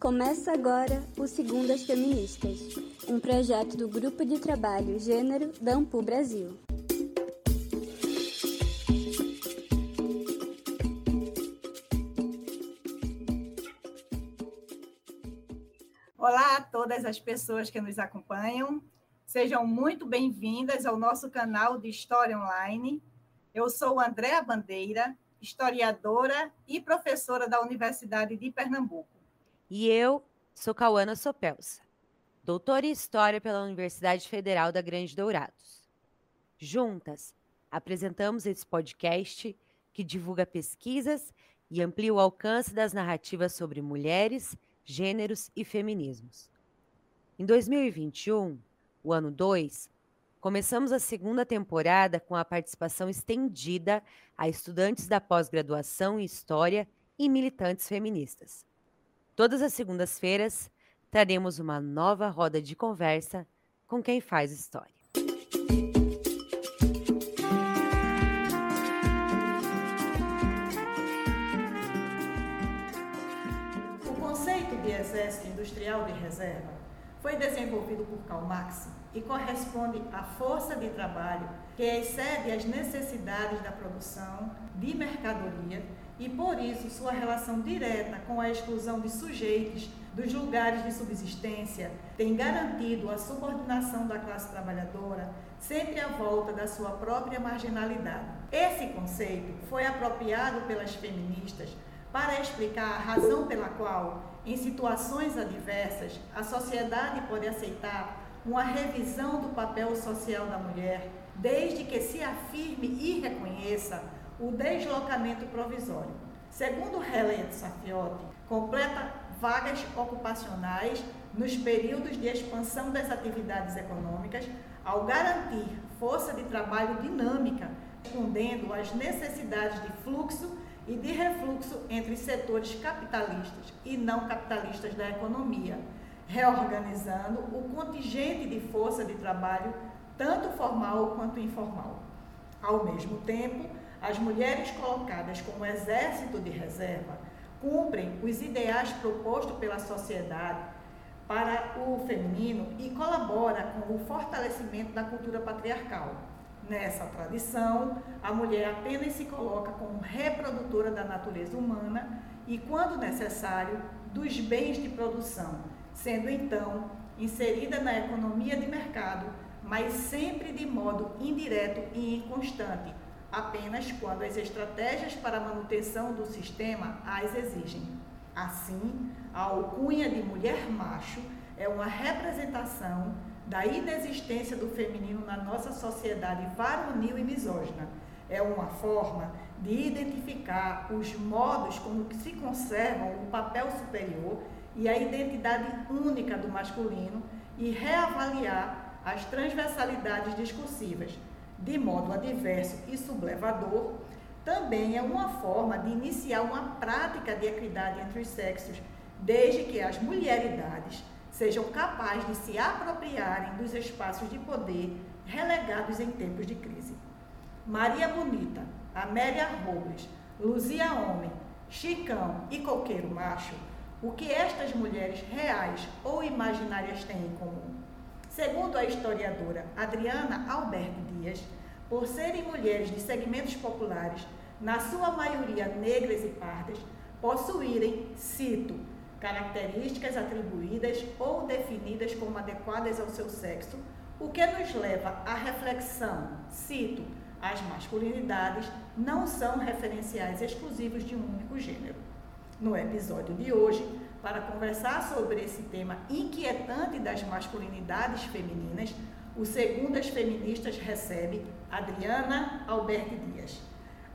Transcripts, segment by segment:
Começa agora o Segundas Feministas, um projeto do Grupo de Trabalho Gênero da Ampu Brasil. Olá a todas as pessoas que nos acompanham. Sejam muito bem-vindas ao nosso canal de História Online. Eu sou Andréa Bandeira, historiadora e professora da Universidade de Pernambuco. E eu sou Cauana Sopelsa, doutora em História pela Universidade Federal da Grande Dourados. Juntas, apresentamos esse podcast que divulga pesquisas e amplia o alcance das narrativas sobre mulheres, gêneros e feminismos. Em 2021, o ano 2, começamos a segunda temporada com a participação estendida a estudantes da pós-graduação em História e militantes feministas. Todas as segundas-feiras traremos uma nova roda de conversa com quem faz história. O conceito de exército industrial de reserva foi desenvolvido por Karl Marx e corresponde à força de trabalho que excede as necessidades da produção de mercadoria e, por isso, sua relação direta com a exclusão de sujeitos dos lugares de subsistência tem garantido a subordinação da classe trabalhadora sempre à volta da sua própria marginalidade. Esse conceito foi apropriado pelas feministas para explicar a razão pela qual, em situações adversas, a sociedade pode aceitar uma revisão do papel social da mulher, desde que se afirme e reconheça o deslocamento provisório. Segundo Helen Safiotti, completa vagas ocupacionais nos períodos de expansão das atividades econômicas, ao garantir força de trabalho dinâmica, respondendo às necessidades de fluxo e de refluxo entre setores capitalistas e não capitalistas da economia, reorganizando o contingente de força de trabalho, tanto formal quanto informal. Ao mesmo tempo, as mulheres colocadas como exército de reserva cumprem os ideais propostos pela sociedade para o feminino e colabora com o fortalecimento da cultura patriarcal. Nessa tradição, a mulher apenas se coloca como reprodutora da natureza humana e, quando necessário, dos bens de produção, sendo então inserida na economia de mercado, mas sempre de modo indireto e inconstante, apenas quando as estratégias para a manutenção do sistema as exigem. Assim, a alcunha de mulher macho é uma representação da inexistência do feminino na nossa sociedade varonil e misógina. É uma forma de identificar os modos como se conservam o papel superior e a identidade única do masculino e reavaliar as transversalidades discursivas de modo adverso e sublevador, também é uma forma de iniciar uma prática de equidade entre os sexos, desde que as mulheridades sejam capazes de se apropriarem dos espaços de poder relegados em tempos de crise. Maria Bonita, Amélia Robles, Luzia Homem, Chicão e Coqueiro Macho, o que estas mulheres reais ou imaginárias têm em comum? Segundo a historiadora Adriana Alberto Dias, por serem mulheres de segmentos populares, na sua maioria negras e pardas, possuírem, cito, características atribuídas ou definidas como adequadas ao seu sexo, o que nos leva à reflexão, cito, as masculinidades não são referenciais exclusivos de um único gênero. No episódio de hoje, para conversar sobre esse tema inquietante das masculinidades femininas, o Segundas Feministas recebe Adriana Alberti Dias.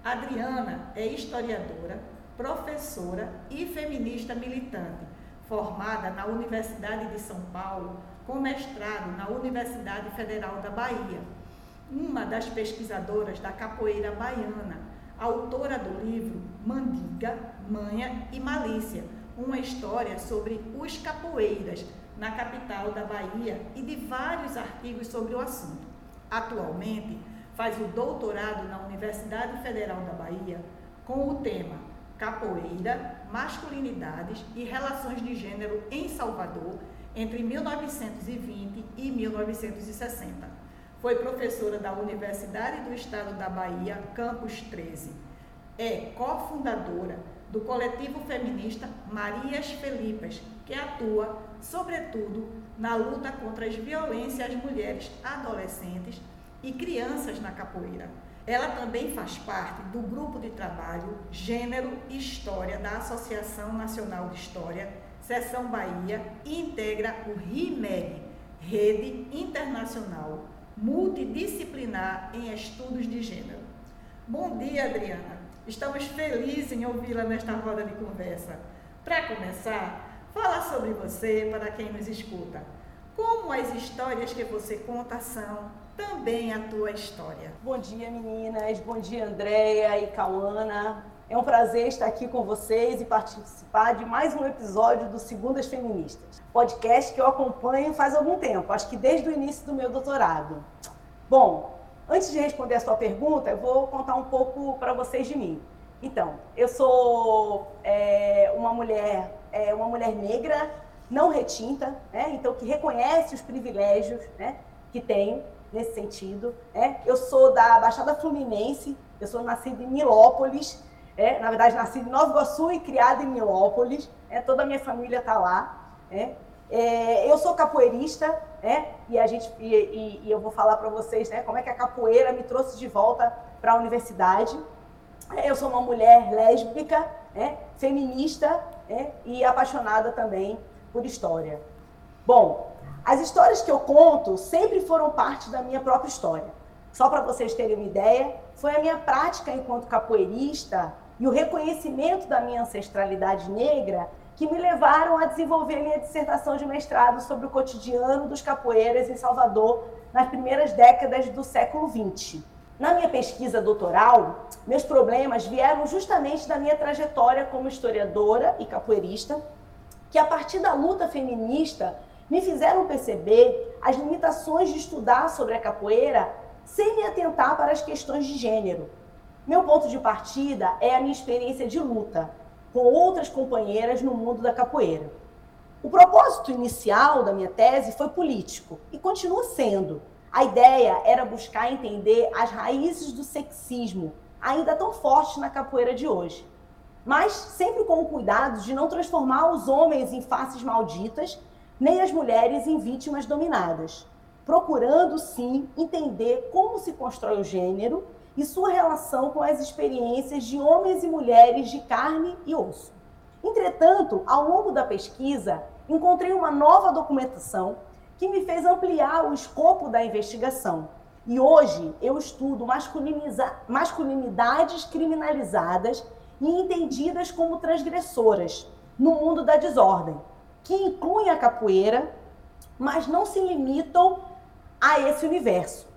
Adriana é historiadora, professora e feminista militante, formada na Universidade de São Paulo, com mestrado na Universidade Federal da Bahia. Uma das pesquisadoras da capoeira baiana, autora do livro Mandiga, Manha e Malícia, uma história sobre os capoeiras na capital da Bahia e de vários artigos sobre o assunto. Atualmente, faz o doutorado na Universidade Federal da Bahia com o tema Capoeira, Masculinidades e Relações de Gênero em Salvador entre 1920 e 1960. Foi professora da Universidade do Estado da Bahia, Campus 13. É cofundadora do coletivo feminista Marias Felipas, que atua, sobretudo, na luta contra as violências às mulheres adolescentes e crianças na capoeira. Ela também faz parte do grupo de trabalho Gênero e História da Associação Nacional de História, Seção Bahia, e integra o RIMEG, Rede Internacional Multidisciplinar em Estudos de Gênero. Bom dia, Adriana. Estamos felizes em ouvi-la nesta roda de conversa. Para começar, fala sobre você para quem nos escuta. Como as histórias que você conta são também a tua história. Bom dia, meninas. Bom dia, Andréia e Cauana. É um prazer estar aqui com vocês e participar de mais um episódio do Segundas Feministas, podcast que eu acompanho faz algum tempo, acho que desde o início do meu doutorado. Bom, antes de responder a sua pergunta, eu vou contar um pouco para vocês de mim. Então, eu sou é, uma mulher, é, uma mulher negra, não retinta, né? então que reconhece os privilégios né, que tenho nesse sentido. É. Eu sou da Baixada Fluminense, eu sou nascida em Milópolis, é, na verdade, nascida em Nova Iguaçu e criada em Milópolis. É, toda a minha família está lá. É. É, eu sou capoeirista, é, e, a gente, e, e, e eu vou falar para vocês né, como é que a capoeira me trouxe de volta para a universidade. É, eu sou uma mulher lésbica, é, feminista é, e apaixonada também por história. Bom, as histórias que eu conto sempre foram parte da minha própria história. Só para vocês terem uma ideia, foi a minha prática enquanto capoeirista e o reconhecimento da minha ancestralidade negra que me levaram a desenvolver minha dissertação de mestrado sobre o cotidiano dos capoeiras em Salvador nas primeiras décadas do século XX. Na minha pesquisa doutoral, meus problemas vieram justamente da minha trajetória como historiadora e capoeirista, que a partir da luta feminista me fizeram perceber as limitações de estudar sobre a capoeira sem me atentar para as questões de gênero. Meu ponto de partida é a minha experiência de luta com outras companheiras no mundo da capoeira. O propósito inicial da minha tese foi político e continua sendo. A ideia era buscar entender as raízes do sexismo, ainda tão forte na capoeira de hoje. Mas sempre com o cuidado de não transformar os homens em faces malditas nem as mulheres em vítimas dominadas, procurando sim entender como se constrói o gênero e sua relação com as experiências de homens e mulheres de carne e osso. Entretanto, ao longo da pesquisa, encontrei uma nova documentação que me fez ampliar o escopo da investigação. E hoje eu estudo masculinidades criminalizadas e entendidas como transgressoras no mundo da desordem, que incluem a capoeira, mas não se limitam a esse universo.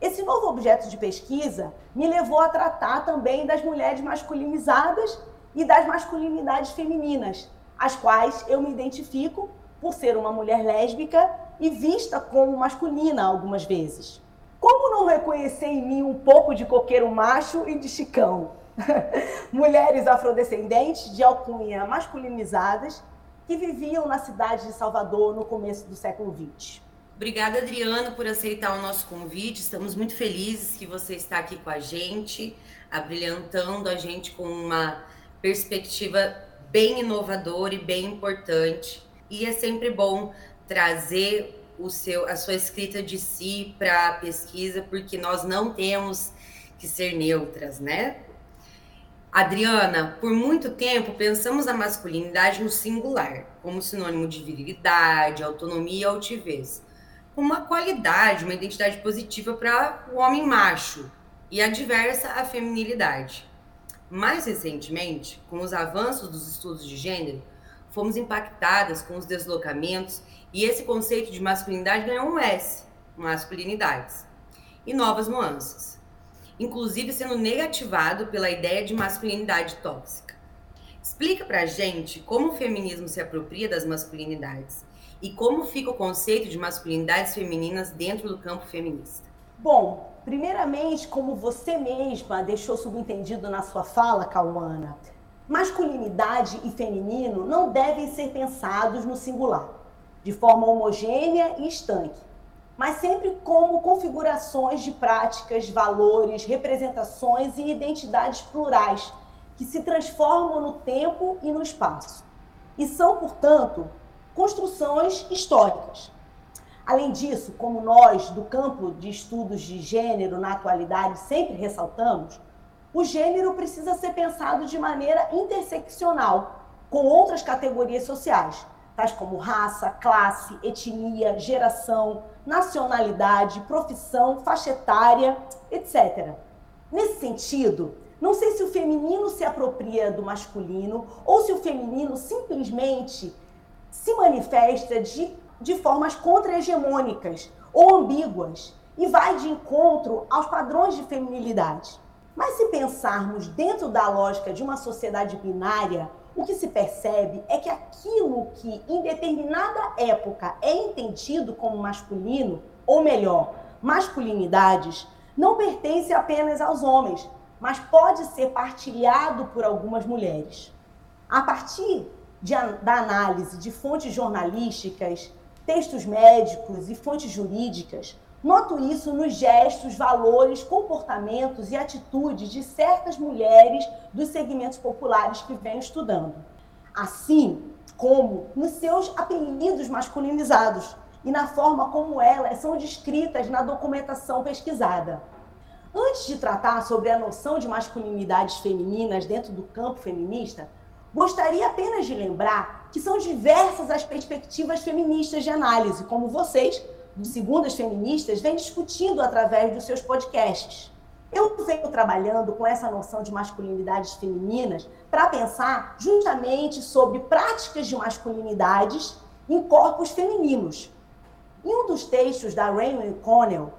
Esse novo objeto de pesquisa me levou a tratar também das mulheres masculinizadas e das masculinidades femininas, as quais eu me identifico por ser uma mulher lésbica e vista como masculina algumas vezes. Como não reconhecer em mim um pouco de coqueiro macho e de chicão? Mulheres afrodescendentes de alcunha masculinizadas que viviam na cidade de Salvador no começo do século XX. Obrigada, Adriano, por aceitar o nosso convite. Estamos muito felizes que você está aqui com a gente, abrilhantando a gente com uma perspectiva bem inovadora e bem importante. E é sempre bom trazer o seu, a sua escrita de si para a pesquisa, porque nós não temos que ser neutras, né? Adriana, por muito tempo pensamos a masculinidade no singular, como sinônimo de virilidade, autonomia e altivez. Uma qualidade, uma identidade positiva para o homem macho e adversa à feminilidade. Mais recentemente, com os avanços dos estudos de gênero, fomos impactadas com os deslocamentos e esse conceito de masculinidade ganhou um S, masculinidades, e novas nuances inclusive sendo negativado pela ideia de masculinidade tóxica. Explica pra gente como o feminismo se apropria das masculinidades e como fica o conceito de masculinidades femininas dentro do campo feminista. Bom, primeiramente, como você mesma deixou subentendido na sua fala, Cauana, Masculinidade e feminino não devem ser pensados no singular, de forma homogênea e estanque, mas sempre como configurações de práticas, valores, representações e identidades plurais que se transformam no tempo e no espaço. E são, portanto, construções históricas. Além disso, como nós, do campo de estudos de gênero na atualidade, sempre ressaltamos, o gênero precisa ser pensado de maneira interseccional com outras categorias sociais, tais como raça, classe, etnia, geração, nacionalidade, profissão, faixa etária, etc. Nesse sentido, não sei se o feminino se apropria do masculino ou se o feminino simplesmente se manifesta de, de formas contra-hegemônicas ou ambíguas e vai de encontro aos padrões de feminilidade. Mas se pensarmos dentro da lógica de uma sociedade binária, o que se percebe é que aquilo que em determinada época é entendido como masculino, ou melhor, masculinidades, não pertence apenas aos homens, mas pode ser partilhado por algumas mulheres. A partir de, da análise de fontes jornalísticas, textos médicos e fontes jurídicas, noto isso nos gestos, valores, comportamentos e atitudes de certas mulheres dos segmentos populares que venho estudando. Assim como nos seus apelidos masculinizados e na forma como elas são descritas na documentação pesquisada. Antes de tratar sobre a noção de masculinidades femininas dentro do campo feminista, gostaria apenas de lembrar que são diversas as perspectivas feministas de análise, como vocês, do Segundas Feministas, vêm discutindo através dos seus podcasts. Eu venho trabalhando com essa noção de masculinidades femininas para pensar justamente sobre práticas de masculinidades em corpos femininos. Em um dos textos da Raymond Connell,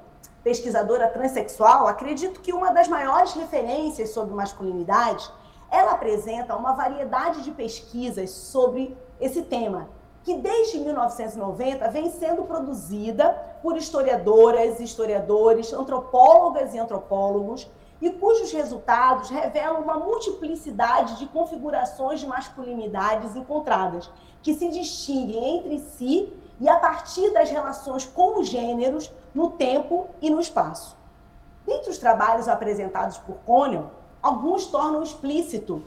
pesquisadora transexual, acredito que uma das maiores referências sobre masculinidade, ela apresenta uma variedade de pesquisas sobre esse tema, que desde 1990 vem sendo produzida por historiadoras, historiadores, antropólogas e antropólogos, e cujos resultados revelam uma multiplicidade de configurações de masculinidades encontradas, que se distinguem entre si e a partir das relações com os gêneros no tempo e no espaço. Dentre os trabalhos apresentados por Connell, alguns tornam explícito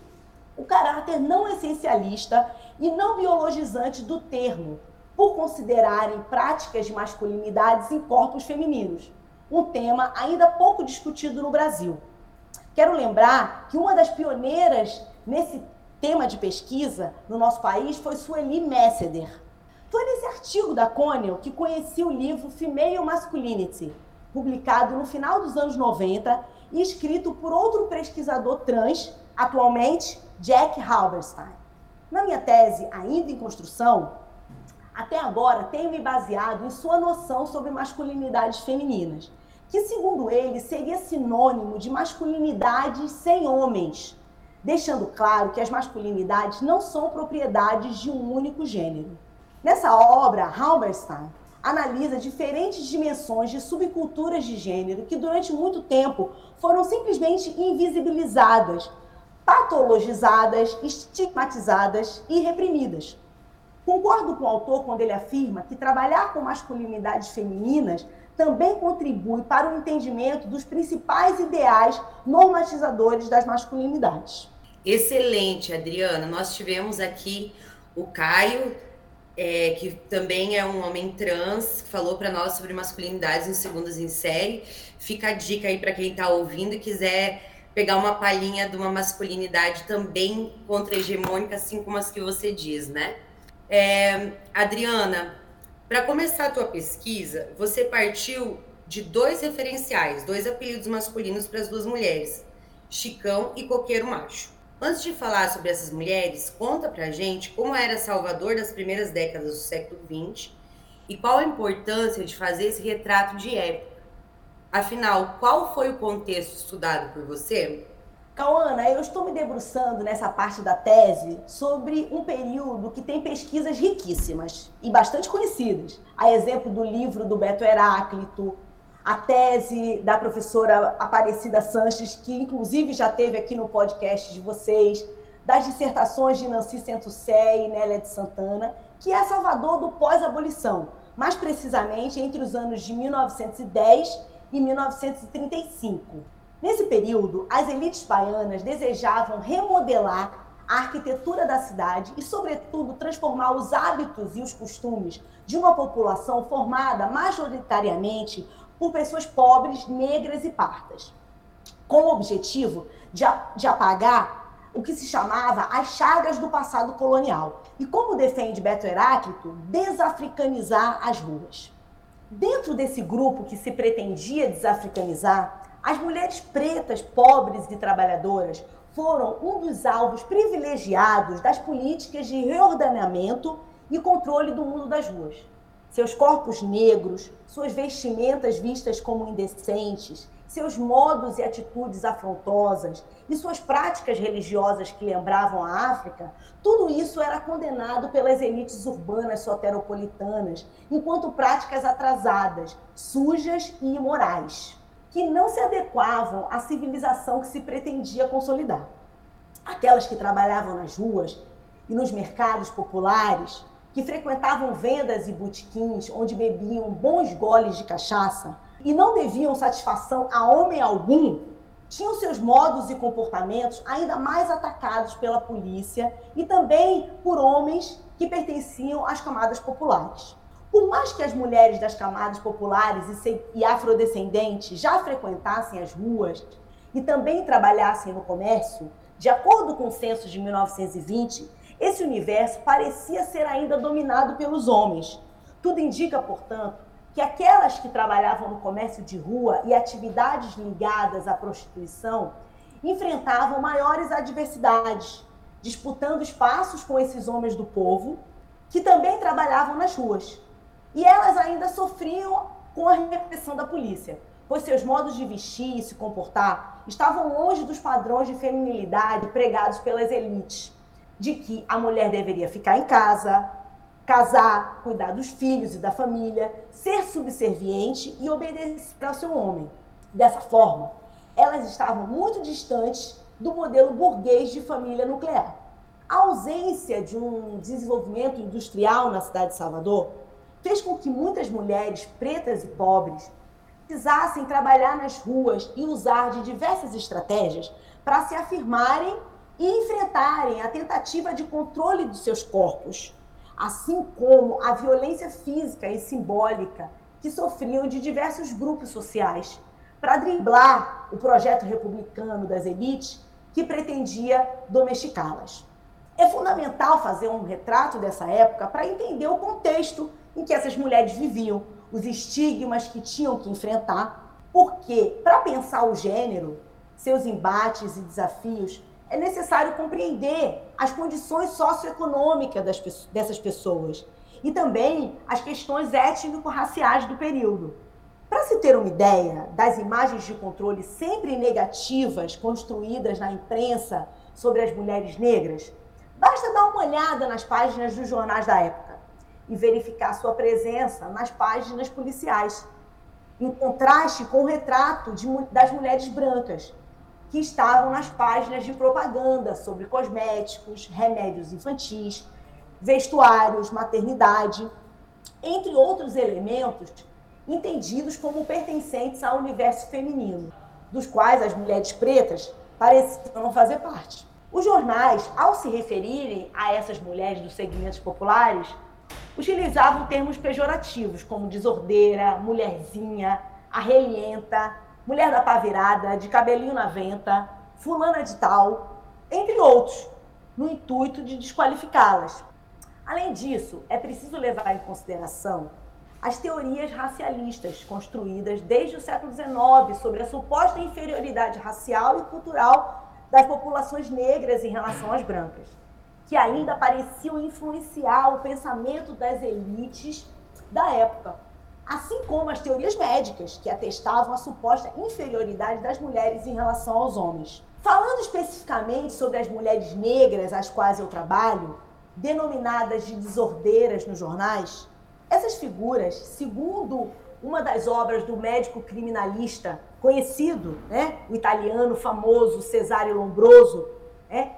o caráter não essencialista e não biologizante do termo, por considerarem práticas de masculinidades em corpos femininos, um tema ainda pouco discutido no Brasil. Quero lembrar que uma das pioneiras nesse tema de pesquisa no nosso país foi Sueli Messeder, foi nesse artigo da Connell que conheci o livro Female Masculinity, publicado no final dos anos 90 e escrito por outro pesquisador trans, atualmente Jack Halberstein. Na minha tese, ainda em construção, até agora tenho me baseado em sua noção sobre masculinidades femininas, que, segundo ele, seria sinônimo de masculinidades sem homens, deixando claro que as masculinidades não são propriedades de um único gênero. Nessa obra, Halberstein analisa diferentes dimensões de subculturas de gênero que durante muito tempo foram simplesmente invisibilizadas, patologizadas, estigmatizadas e reprimidas. Concordo com o autor quando ele afirma que trabalhar com masculinidades femininas também contribui para o entendimento dos principais ideais normatizadores das masculinidades. Excelente, Adriana. Nós tivemos aqui o Caio é, que também é um homem trans, que falou para nós sobre masculinidades em segundas em série. Fica a dica aí para quem está ouvindo e quiser pegar uma palhinha de uma masculinidade também contra-hegemônica, assim como as que você diz, né? É, Adriana, para começar a tua pesquisa, você partiu de dois referenciais, dois apelidos masculinos para as duas mulheres, Chicão e Coqueiro Macho. Antes de falar sobre essas mulheres, conta pra gente como era Salvador das primeiras décadas do século XX e qual a importância de fazer esse retrato de época. Afinal, qual foi o contexto estudado por você? Cauana, eu estou me debruçando nessa parte da tese sobre um período que tem pesquisas riquíssimas e bastante conhecidas. A exemplo do livro do Beto Heráclito, a tese da professora Aparecida Sanches, que inclusive já teve aqui no podcast de vocês, das dissertações de Nancy Centucé e Nélia de Santana, que é Salvador do pós-abolição, mais precisamente entre os anos de 1910 e 1935. Nesse período, as elites baianas desejavam remodelar a arquitetura da cidade e, sobretudo, transformar os hábitos e os costumes de uma população formada majoritariamente por pessoas pobres, negras e pardas, com o objetivo de, de apagar o que se chamava as chagas do passado colonial. E como defende Beto Heráclito, desafricanizar as ruas. Dentro desse grupo que se pretendia desafricanizar, as mulheres pretas, pobres e trabalhadoras foram um dos alvos privilegiados das políticas de reordenamento e controle do mundo das ruas. Seus corpos negros, suas vestimentas vistas como indecentes, seus modos e atitudes afrontosas e suas práticas religiosas que lembravam a África, tudo isso era condenado pelas elites urbanas soteropolitanas enquanto práticas atrasadas, sujas e imorais, que não se adequavam à civilização que se pretendia consolidar. Aquelas que trabalhavam nas ruas e nos mercados populares, que frequentavam vendas e botequins onde bebiam bons goles de cachaça, e não deviam satisfação a homem algum, tinham seus modos e comportamentos ainda mais atacados pela polícia e também por homens que pertenciam às camadas populares. Por mais que as mulheres das camadas populares e afrodescendentes já frequentassem as ruas e também trabalhassem no comércio, de acordo com o censo de 1920, esse universo parecia ser ainda dominado pelos homens. Tudo indica, portanto, que aquelas que trabalhavam no comércio de rua e atividades ligadas à prostituição enfrentavam maiores adversidades, disputando espaços com esses homens do povo que também trabalhavam nas ruas. E elas ainda sofriam com a repressão da polícia, pois seus modos de vestir e se comportar estavam longe dos padrões de feminilidade pregados pelas elites, de que a mulher deveria ficar em casa, casar, cuidar dos filhos e da família, ser subserviente e obedecer ao seu homem. Dessa forma, elas estavam muito distantes do modelo burguês de família nuclear. A ausência de um desenvolvimento industrial na cidade de Salvador fez com que muitas mulheres pretas e pobres precisassem trabalhar nas ruas e usar de diversas estratégias para se afirmarem e enfrentarem a tentativa de controle dos seus corpos assim como a violência física e simbólica que sofriam de diversos grupos sociais, para driblar o projeto republicano das elites que pretendia domesticá-las. É fundamental fazer um retrato dessa época para entender o contexto em que essas mulheres viviam, os estigmas que tinham que enfrentar, porque, para pensar o gênero, seus embates e desafios, é necessário compreender as condições socioeconômicas das, dessas pessoas e também as questões étnico-raciais do período. Para se ter uma ideia das imagens de controle sempre negativas construídas na imprensa sobre as mulheres negras, basta dar uma olhada nas páginas dos jornais da época e verificar sua presença nas páginas policiais, em contraste com o retrato de, das mulheres brancas, que estavam nas páginas de propaganda sobre cosméticos, remédios infantis, vestuários, maternidade, entre outros elementos entendidos como pertencentes ao universo feminino, dos quais as mulheres pretas pareciam não fazer parte. Os jornais, ao se referirem a essas mulheres dos segmentos populares, utilizavam termos pejorativos como desordeira, mulherzinha, arrelienta, mulher da pá virada, de cabelinho na venta, fulana de tal, entre outros, no intuito de desqualificá-las. Além disso, é preciso levar em consideração as teorias racialistas construídas desde o século XIX sobre a suposta inferioridade racial e cultural das populações negras em relação às brancas, que ainda pareciam influenciar o pensamento das elites da época assim como as teorias médicas, que atestavam a suposta inferioridade das mulheres em relação aos homens. Falando especificamente sobre as mulheres negras às quais eu trabalho, denominadas de desordeiras nos jornais, essas figuras, segundo uma das obras do médico criminalista conhecido, né, o italiano famoso Cesare Lombroso, né,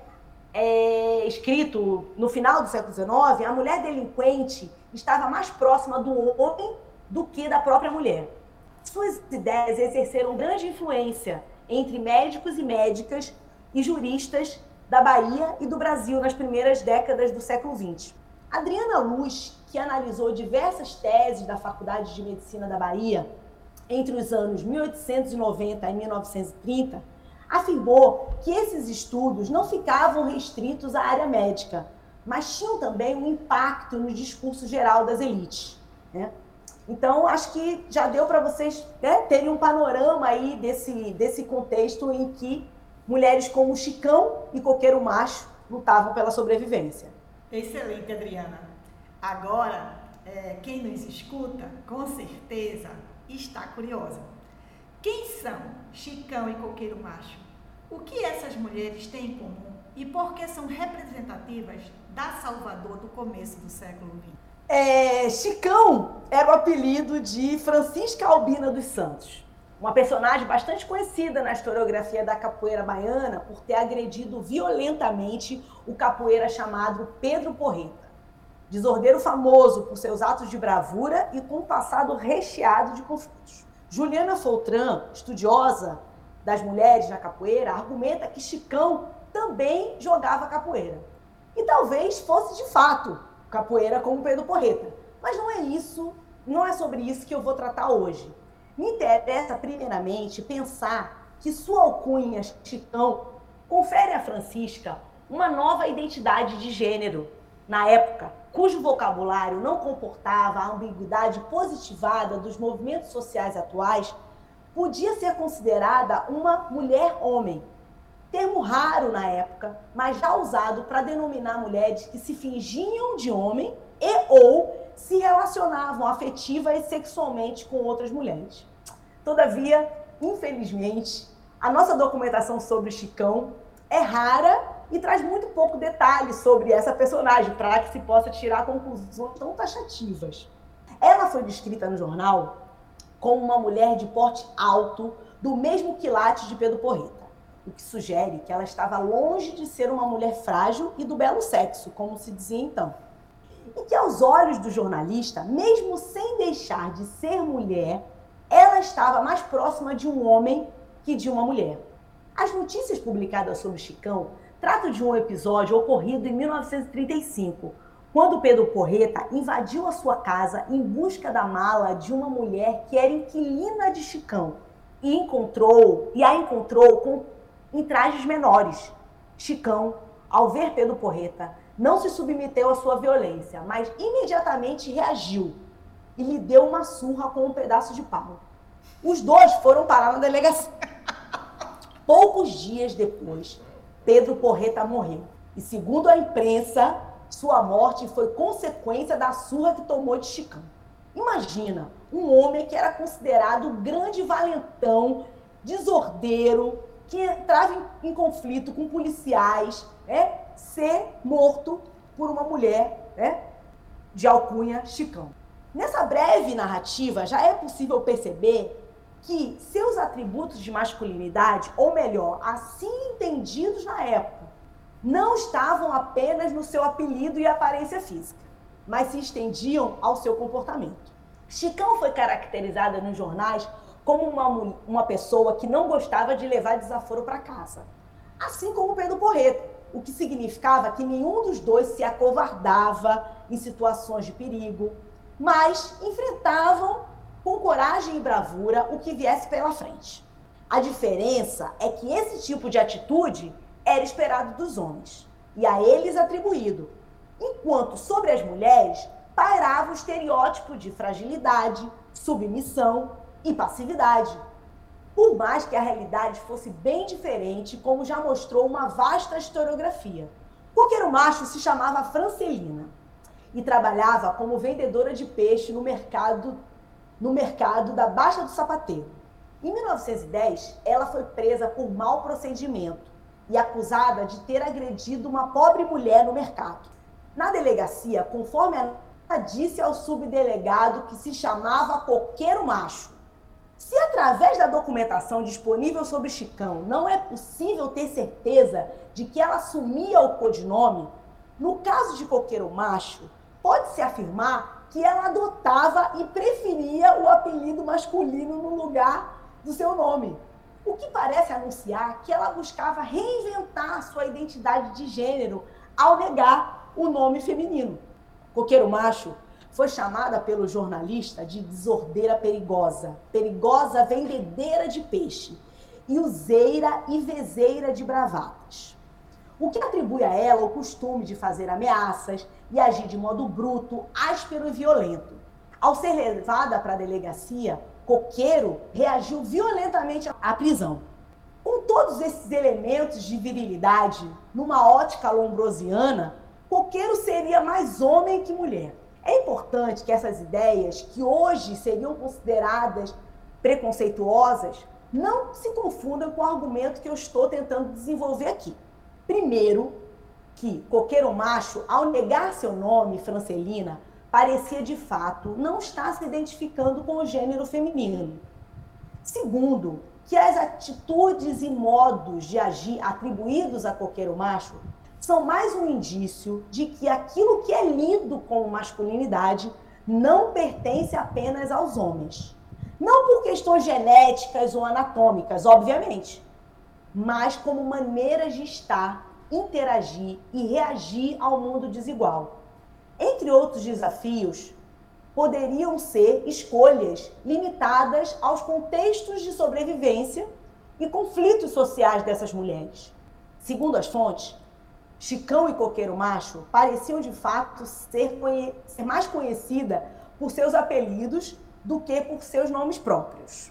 é, escrito no final do século XIX, a mulher delinquente estava mais próxima do homem do que da própria mulher. Suas ideias exerceram grande influência entre médicos e médicas e juristas da Bahia e do Brasil nas primeiras décadas do século XX. Adriana Luz, que analisou diversas teses da Faculdade de Medicina da Bahia entre os anos 1890 e 1930, afirmou que esses estudos não ficavam restritos à área médica, mas tinham também um impacto no discurso geral das elites. Né? Então, acho que já deu para vocês né, terem um panorama aí desse, desse contexto em que mulheres como Chicão e Coqueiro Macho lutavam pela sobrevivência. Excelente, Adriana. Agora, é, quem nos escuta, com certeza, está curiosa. Quem são Chicão e Coqueiro Macho? O que essas mulheres têm em comum e por que são representativas da Salvador do começo do século XX? É, Chicão era o apelido de Francisca Albina dos Santos, uma personagem bastante conhecida na historiografia da capoeira baiana por ter agredido violentamente o capoeira chamado Pedro Porreta. Desordeiro famoso por seus atos de bravura e com um passado recheado de conflitos. Juliana Foltran, estudiosa das mulheres na capoeira, argumenta que Chicão também jogava capoeira. E talvez fosse de fato capoeira como Pedro Porreta. Mas não é isso, não é sobre isso que eu vou tratar hoje. Me interessa, primeiramente, pensar que sua alcunha Chicão confere a Francisca uma nova identidade de gênero na época, cujo vocabulário não comportava a ambiguidade positivada dos movimentos sociais atuais, podia ser considerada uma mulher-homem. Termo raro na época, mas já usado para denominar mulheres que se fingiam de homem e ou se relacionavam afetiva e sexualmente com outras mulheres. Todavia, infelizmente, a nossa documentação sobre Chicão é rara e traz muito pouco detalhe sobre essa personagem para que se possa tirar conclusões tão taxativas. Ela foi descrita no jornal como uma mulher de porte alto, do mesmo quilate de Pedro Porreta, o que sugere que ela estava longe de ser uma mulher frágil e do belo sexo, como se dizia então. E que aos olhos do jornalista, mesmo sem deixar de ser mulher, ela estava mais próxima de um homem que de uma mulher. As notícias publicadas sobre Chicão Trato de um episódio ocorrido em 1935, quando Pedro Porreta invadiu a sua casa em busca da mala de uma mulher que era inquilina de Chicão e encontrou e a encontrou com em trajes menores. Chicão, ao ver Pedro Porreta, não se submeteu à sua violência, mas imediatamente reagiu e lhe deu uma surra com um pedaço de pau. Os dois foram parar na delegacia. Poucos dias depois, Pedro Porreta morreu. E segundo a imprensa, sua morte foi consequência da surra que tomou de Chicão. Imagina, um homem que era considerado grande valentão, desordeiro, que entrava em, em conflito com policiais, né, ser morto por uma mulher né, de alcunha Chicão. Nessa breve narrativa, já é possível perceber que seus atributos de masculinidade, ou melhor, assim entendidos na época, não estavam apenas no seu apelido e aparência física, mas se estendiam ao seu comportamento. Chicão foi caracterizada nos jornais como uma, uma pessoa que não gostava de levar desaforo para casa, assim como Pedro Porreto, o que significava que nenhum dos dois se acovardava em situações de perigo, mas enfrentavam com coragem e bravura o que viesse pela frente. A diferença é que esse tipo de atitude era esperado dos homens e a eles atribuído, enquanto sobre as mulheres pairava o estereótipo de fragilidade, submissão e passividade. Por mais que a realidade fosse bem diferente, como já mostrou uma vasta historiografia. Porque o macho se chamava Francelina e trabalhava como vendedora de peixe no mercado no mercado da Baixa do Sapateiro. Em 1910, ela foi presa por mau procedimento e acusada de ter agredido uma pobre mulher no mercado. Na delegacia, conforme ela disse ao subdelegado que se chamava Coqueiro Macho, Se através da documentação disponível sobre Chicão não é possível ter certeza de que ela assumia o codinome, no caso de Coqueiro Macho, pode-se afirmar que ela adotava e preferia o apelido masculino no lugar do seu nome. O que parece anunciar que ela buscava reinventar sua identidade de gênero ao negar o nome feminino. Coqueiro Macho foi chamada pelo jornalista de desordeira perigosa, perigosa vendedeira de peixe e useira e vezeira de bravatas. O que atribui a ela o costume de fazer ameaças e agir de modo bruto, áspero e violento. Ao ser levada para a delegacia, Coqueiro reagiu violentamente à prisão. Com todos esses elementos de virilidade, numa ótica lombrosiana, Coqueiro seria mais homem que mulher. É importante que essas ideias, que hoje seriam consideradas preconceituosas, não se confundam com o argumento que eu estou tentando desenvolver aqui. Primeiro, que Coqueiro Macho, ao negar seu nome, Francelina, parecia de fato não estar se identificando com o gênero feminino. Segundo, que as atitudes e modos de agir atribuídos a Coqueiro Macho são mais um indício de que aquilo que é lido como masculinidade não pertence apenas aos homens. Não por questões genéticas ou anatômicas, obviamente, mas como maneiras de estar, interagir e reagir ao mundo desigual. Entre outros desafios, poderiam ser escolhas limitadas aos contextos de sobrevivência e conflitos sociais dessas mulheres. Segundo as fontes, Chicão e Coqueiro Macho pareciam de fato ser, ser mais conhecida por seus apelidos do que por seus nomes próprios.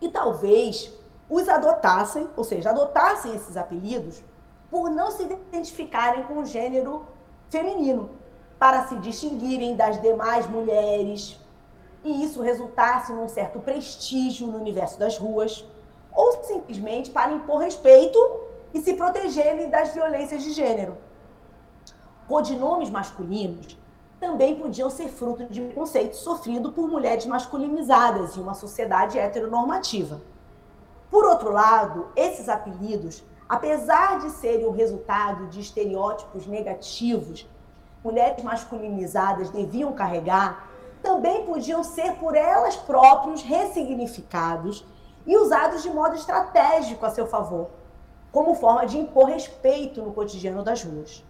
E talvez os adotassem, ou seja, adotassem esses apelidos por não se identificarem com o gênero feminino, para se distinguirem das demais mulheres, e isso resultasse num certo prestígio no universo das ruas, ou simplesmente para impor respeito e se protegerem das violências de gênero. Codinomes masculinos também podiam ser fruto de preconceito sofrido por mulheres masculinizadas em uma sociedade heteronormativa. Por outro lado, esses apelidos, apesar de serem o resultado de estereótipos negativos mulheres masculinizadas deviam carregar, também podiam ser por elas próprias ressignificados e usados de modo estratégico a seu favor como forma de impor respeito no cotidiano das ruas.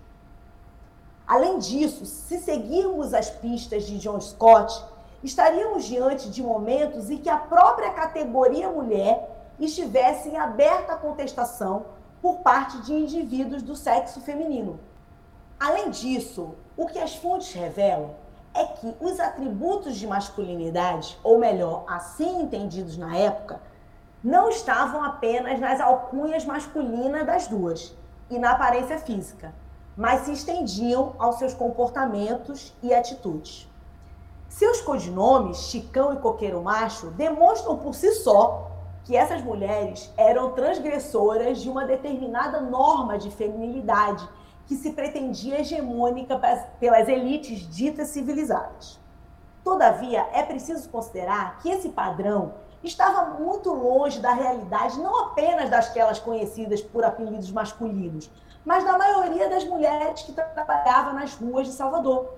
Além disso, se seguirmos as pistas de John Scott, estaríamos diante de momentos em que a própria categoria mulher estivesse em aberta contestação por parte de indivíduos do sexo feminino. Além disso, o que as fontes revelam é que os atributos de masculinidade, ou melhor, assim entendidos na época, não estavam apenas nas alcunhas masculinas das duas e na aparência física, mas se estendiam aos seus comportamentos e atitudes. Seus codinomes, Chicão e Coqueiro Macho, demonstram por si só que essas mulheres eram transgressoras de uma determinada norma de feminilidade que se pretendia hegemônica pelas elites ditas civilizadas. Todavia, é preciso considerar que esse padrão estava muito longe da realidade, não apenas das conhecidas por apelidos masculinos, mas da maioria das mulheres que trabalhavam nas ruas de Salvador.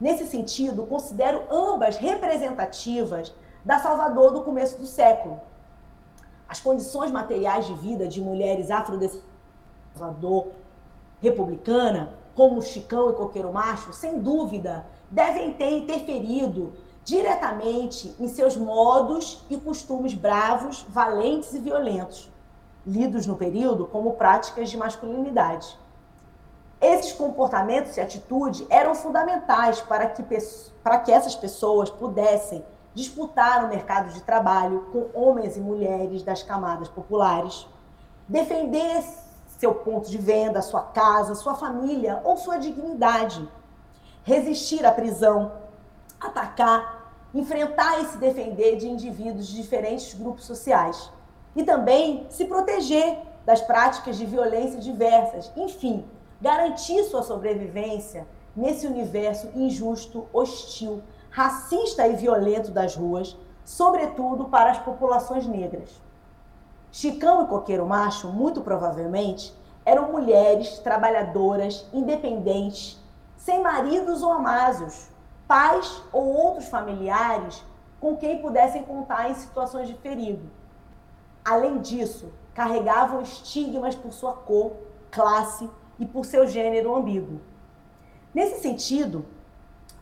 Nesse sentido, considero ambas representativas da Salvador do começo do século. As condições materiais de vida de mulheres afrodescendentes Salvador republicana, como Chicão e Coqueiro Macho, sem dúvida, devem ter interferido diretamente em seus modos e costumes bravos, valentes e violentos, lidos no período como práticas de masculinidade. Esses comportamentos e atitude eram fundamentais para que, para que essas pessoas pudessem disputar o mercado de trabalho com homens e mulheres das camadas populares, defender seu ponto de venda, sua casa, sua família ou sua dignidade, resistir à prisão, atacar enfrentar e se defender de indivíduos de diferentes grupos sociais e também se proteger das práticas de violência diversas, enfim, garantir sua sobrevivência nesse universo injusto, hostil, racista e violento das ruas, sobretudo para as populações negras. Chicão e Coqueiro Macho, muito provavelmente, eram mulheres trabalhadoras, independentes, sem maridos ou amasos, pais ou outros familiares com quem pudessem contar em situações de perigo. Além disso, carregavam estigmas por sua cor, classe e por seu gênero ambíguo. Nesse sentido,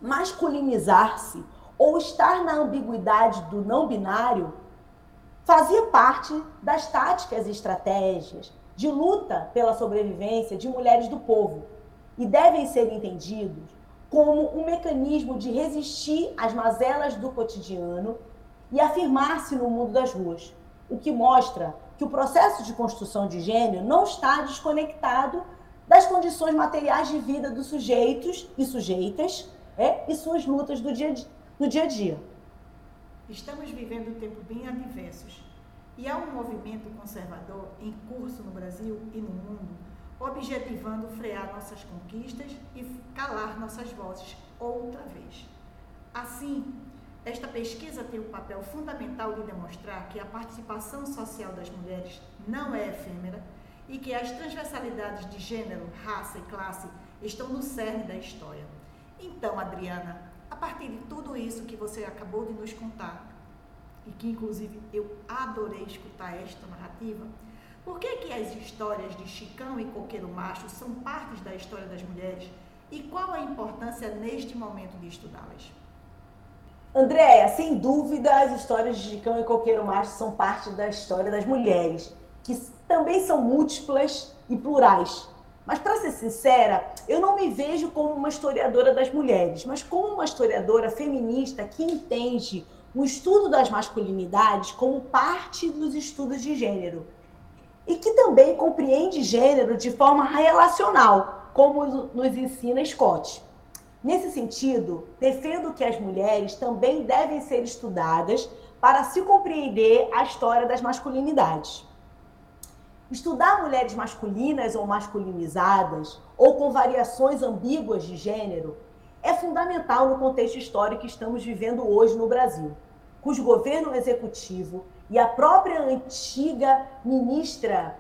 masculinizar-se ou estar na ambiguidade do não binário fazia parte das táticas e estratégias de luta pela sobrevivência de mulheres do povo e devem ser entendidos como um mecanismo de resistir às mazelas do cotidiano e afirmar-se no mundo das ruas, o que mostra que o processo de construção de gênero não está desconectado das condições materiais de vida dos sujeitos e sujeitas é, e suas lutas do dia, dia a dia. Estamos vivendo um tempo bem adversos e há um movimento conservador em curso no Brasil e no mundo, objetivando frear nossas conquistas e calar nossas vozes outra vez. Assim, esta pesquisa tem o papel fundamental de demonstrar que a participação social das mulheres não é efêmera e que as transversalidades de gênero, raça e classe estão no cerne da história. Então, Adriana, a partir de tudo isso que você acabou de nos contar, e que inclusive eu adorei escutar esta narrativa, por que, que as histórias de Chicão e Coqueiro Macho são partes da história das mulheres e qual a importância neste momento de estudá-las? Andréia, sem dúvida, as histórias de Chicão e Coqueiro Macho são parte da história das mulheres, que também são múltiplas e plurais. Mas, para ser sincera, eu não me vejo como uma historiadora das mulheres, mas como uma historiadora feminista que entende o estudo das masculinidades como parte dos estudos de gênero e que também compreende gênero de forma relacional, como nos ensina Scott. Nesse sentido, defendo que as mulheres também devem ser estudadas para se compreender a história das masculinidades. Estudar mulheres masculinas ou masculinizadas, ou com variações ambíguas de gênero, é fundamental no contexto histórico que estamos vivendo hoje no Brasil, cujo governo executivo e a própria antiga ministra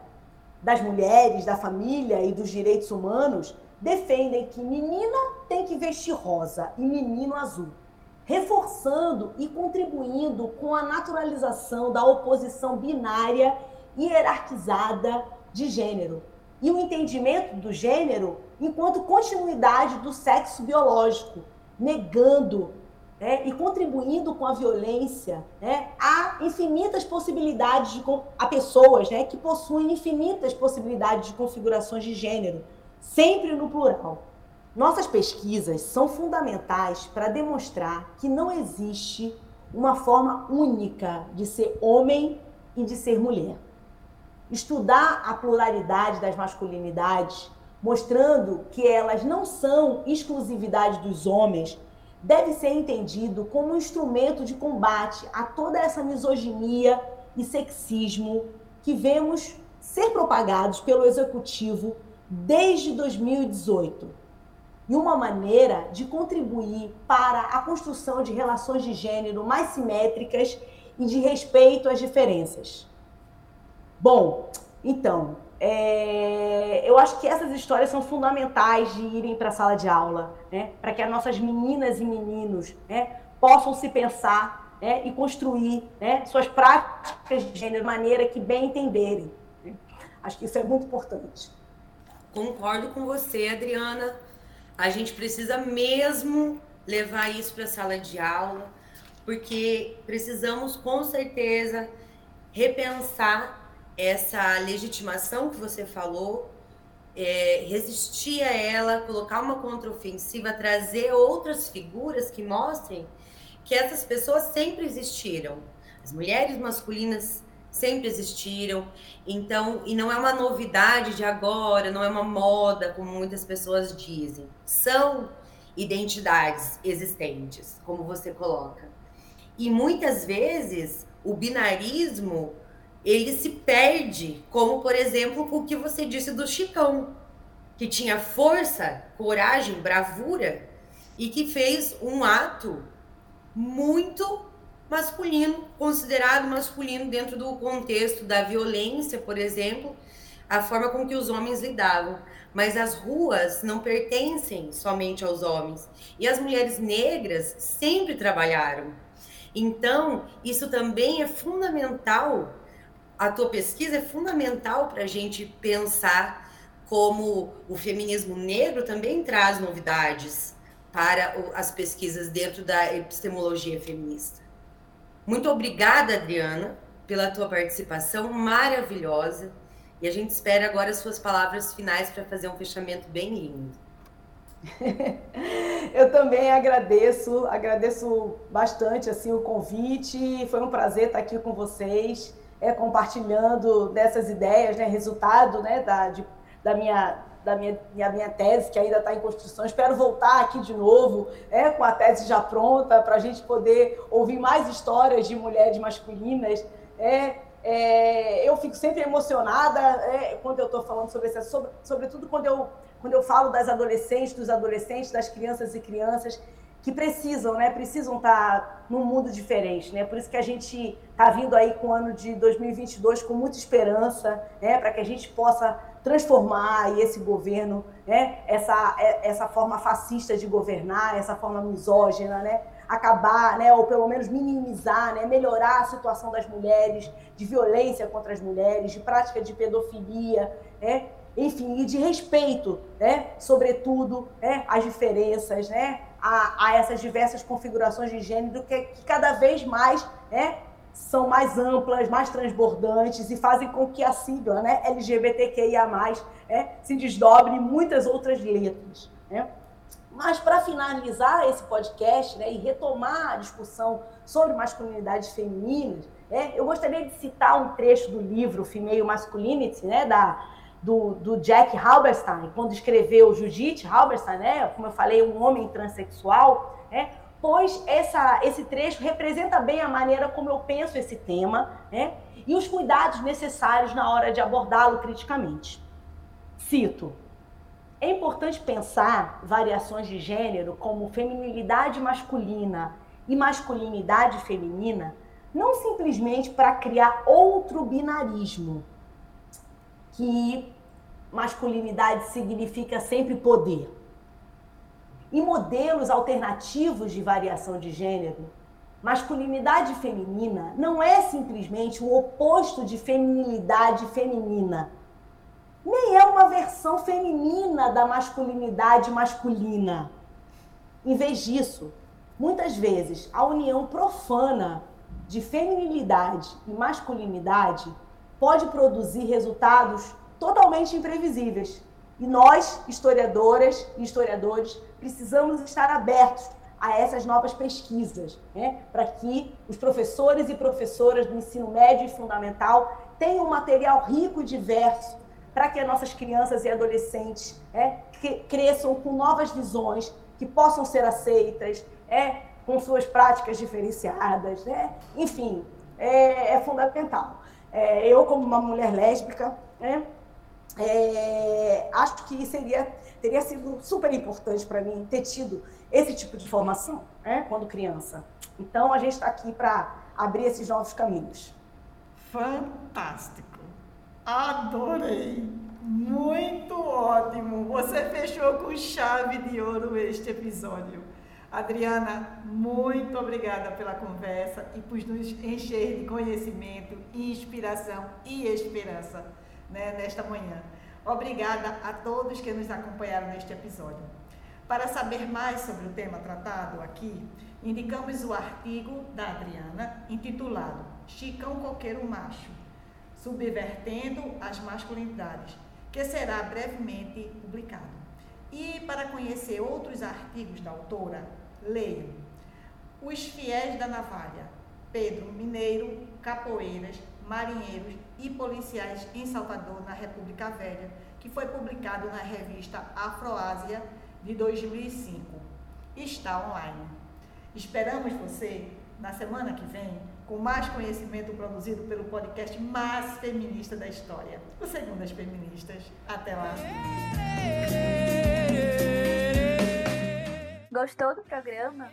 das Mulheres, da Família e dos Direitos Humanos defendem que menina tem que vestir rosa e menino azul, reforçando e contribuindo com a naturalização da oposição binária hierarquizada de gênero e o entendimento do gênero enquanto continuidade do sexo biológico, negando né, e contribuindo com a violência né, há infinitas possibilidades de a pessoas né, que possuem infinitas possibilidades de configurações de gênero, sempre no plural. Nossas pesquisas são fundamentais para demonstrar que não existe uma forma única de ser homem e de ser mulher estudar a pluralidade das masculinidades, mostrando que elas não são exclusividade dos homens, deve ser entendido como um instrumento de combate a toda essa misoginia e sexismo que vemos ser propagados pelo executivo desde 2018. E uma maneira de contribuir para a construção de relações de gênero mais simétricas e de respeito às diferenças. Bom, então, é, eu acho que essas histórias são fundamentais de irem para a sala de aula, né? para que as nossas meninas e meninos né, possam se pensar né, e construir né, suas práticas de gênero de maneira que bem entenderem. Né? Acho que isso é muito importante. Concordo com você, Adriana. A gente precisa mesmo levar isso para a sala de aula, porque precisamos com certeza repensar essa legitimação que você falou, é, resistir a ela, colocar uma contraofensiva, trazer outras figuras que mostrem que essas pessoas sempre existiram. As mulheres masculinas sempre existiram. Então, e não é uma novidade de agora, não é uma moda, como muitas pessoas dizem. São identidades existentes, como você coloca. E muitas vezes o binarismo ele se perde, como por exemplo o que você disse do Chicão, que tinha força, coragem, bravura e que fez um ato muito masculino, considerado masculino dentro do contexto da violência, por exemplo, a forma com que os homens lidavam. Mas as ruas não pertencem somente aos homens. E as mulheres negras sempre trabalharam. Então, isso também é fundamental. A tua pesquisa é fundamental para a gente pensar como o feminismo negro também traz novidades para as pesquisas dentro da epistemologia feminista. Muito obrigada, Adriana, pela tua participação maravilhosa. E a gente espera agora as suas palavras finais para fazer um fechamento bem lindo. Eu também agradeço, agradeço bastante assim o convite. Foi um prazer estar aqui com vocês, é, compartilhando dessas ideias, né, resultado né, da, de, da minha da minha, minha, minha tese, que ainda está em construção. Espero voltar aqui de novo, é, com a tese já pronta, para a gente poder ouvir mais histórias de mulheres masculinas. É, é, eu fico sempre emocionada é, quando eu estou falando sobre isso, sobre, sobretudo quando eu, quando eu falo das adolescentes, dos adolescentes, das crianças e crianças que precisam, né? Precisam estar tá num mundo diferente, né? Por isso que a gente está vindo aí com o ano de 2022 com muita esperança, né? Para que a gente possa transformar esse governo, né? Essa é, essa forma fascista de governar, essa forma misógina, né? Acabar, né? Ou pelo menos minimizar, né? Melhorar a situação das mulheres, de violência contra as mulheres, de prática de pedofilia, né? Enfim, e de respeito, né? Sobretudo, né? As diferenças, né? A, a essas diversas configurações de gênero que, que cada vez mais né, são mais amplas, mais transbordantes e fazem com que a sigla né, LGBTQIA+, né, se desdobre em muitas outras letras. Né? Mas para finalizar esse podcast né, e retomar a discussão sobre masculinidades femininas, né, eu gostaria de citar um trecho do livro Female Masculinity, né, da do, do Jack Halberstein, quando escreveu Judith Halberstein, né, como eu falei, um homem transexual, né, pois essa, esse trecho representa bem a maneira como eu penso esse tema né, e os cuidados necessários na hora de abordá-lo criticamente. Cito: É importante pensar variações de gênero como feminilidade masculina e masculinidade feminina, não simplesmente para criar outro binarismo, que masculinidade significa sempre poder. E modelos alternativos de variação de gênero, masculinidade feminina não é simplesmente o oposto de feminilidade feminina. Nem é uma versão feminina da masculinidade masculina. Em vez disso, muitas vezes a união profana de feminilidade e masculinidade pode produzir resultados totalmente imprevisíveis. E nós, historiadoras e historiadores, precisamos estar abertos a essas novas pesquisas, né? para que os professores e professoras do ensino médio e fundamental tenham um material rico e diverso para que as nossas crianças e adolescentes né, cresçam com novas visões que possam ser aceitas, é, com suas práticas diferenciadas, né? enfim, é, é fundamental. É, eu, como uma mulher lésbica, né, é, acho que seria, teria sido super importante para mim ter tido esse tipo de formação né, quando criança. Então, a gente está aqui para abrir esses novos caminhos. Fantástico! Adorei! Muito ótimo! Você fechou com chave de ouro este episódio. Adriana, muito obrigada pela conversa e por nos encher de conhecimento, inspiração e esperança né, nesta manhã. Obrigada a todos que nos acompanharam neste episódio. Para saber mais sobre o tema tratado aqui, indicamos o artigo da Adriana intitulado Chicão Coqueiro Macho, Subvertendo as Masculinidades, que será brevemente publicado. E para conhecer outros artigos da autora, leiam Os Fiéis da Navalha, Pedro Mineiro, Capoeiras, Marinheiros e Policiais em Salvador, na República Velha, que foi publicado na revista Afroásia de 2005. Está online. Esperamos você na semana que vem com mais conhecimento produzido pelo podcast mais feminista da história, o Segundas Feministas. Até lá! Gostou do programa?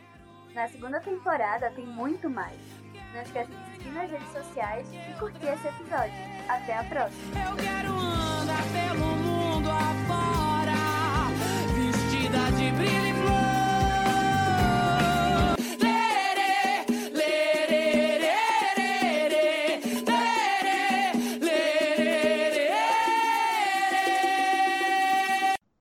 Na segunda temporada tem muito mais. Não esqueça de seguir nas redes sociais e curtir esse episódio. Até a próxima! Eu quero andar pelo mundo afora, vestida de brilho e flor.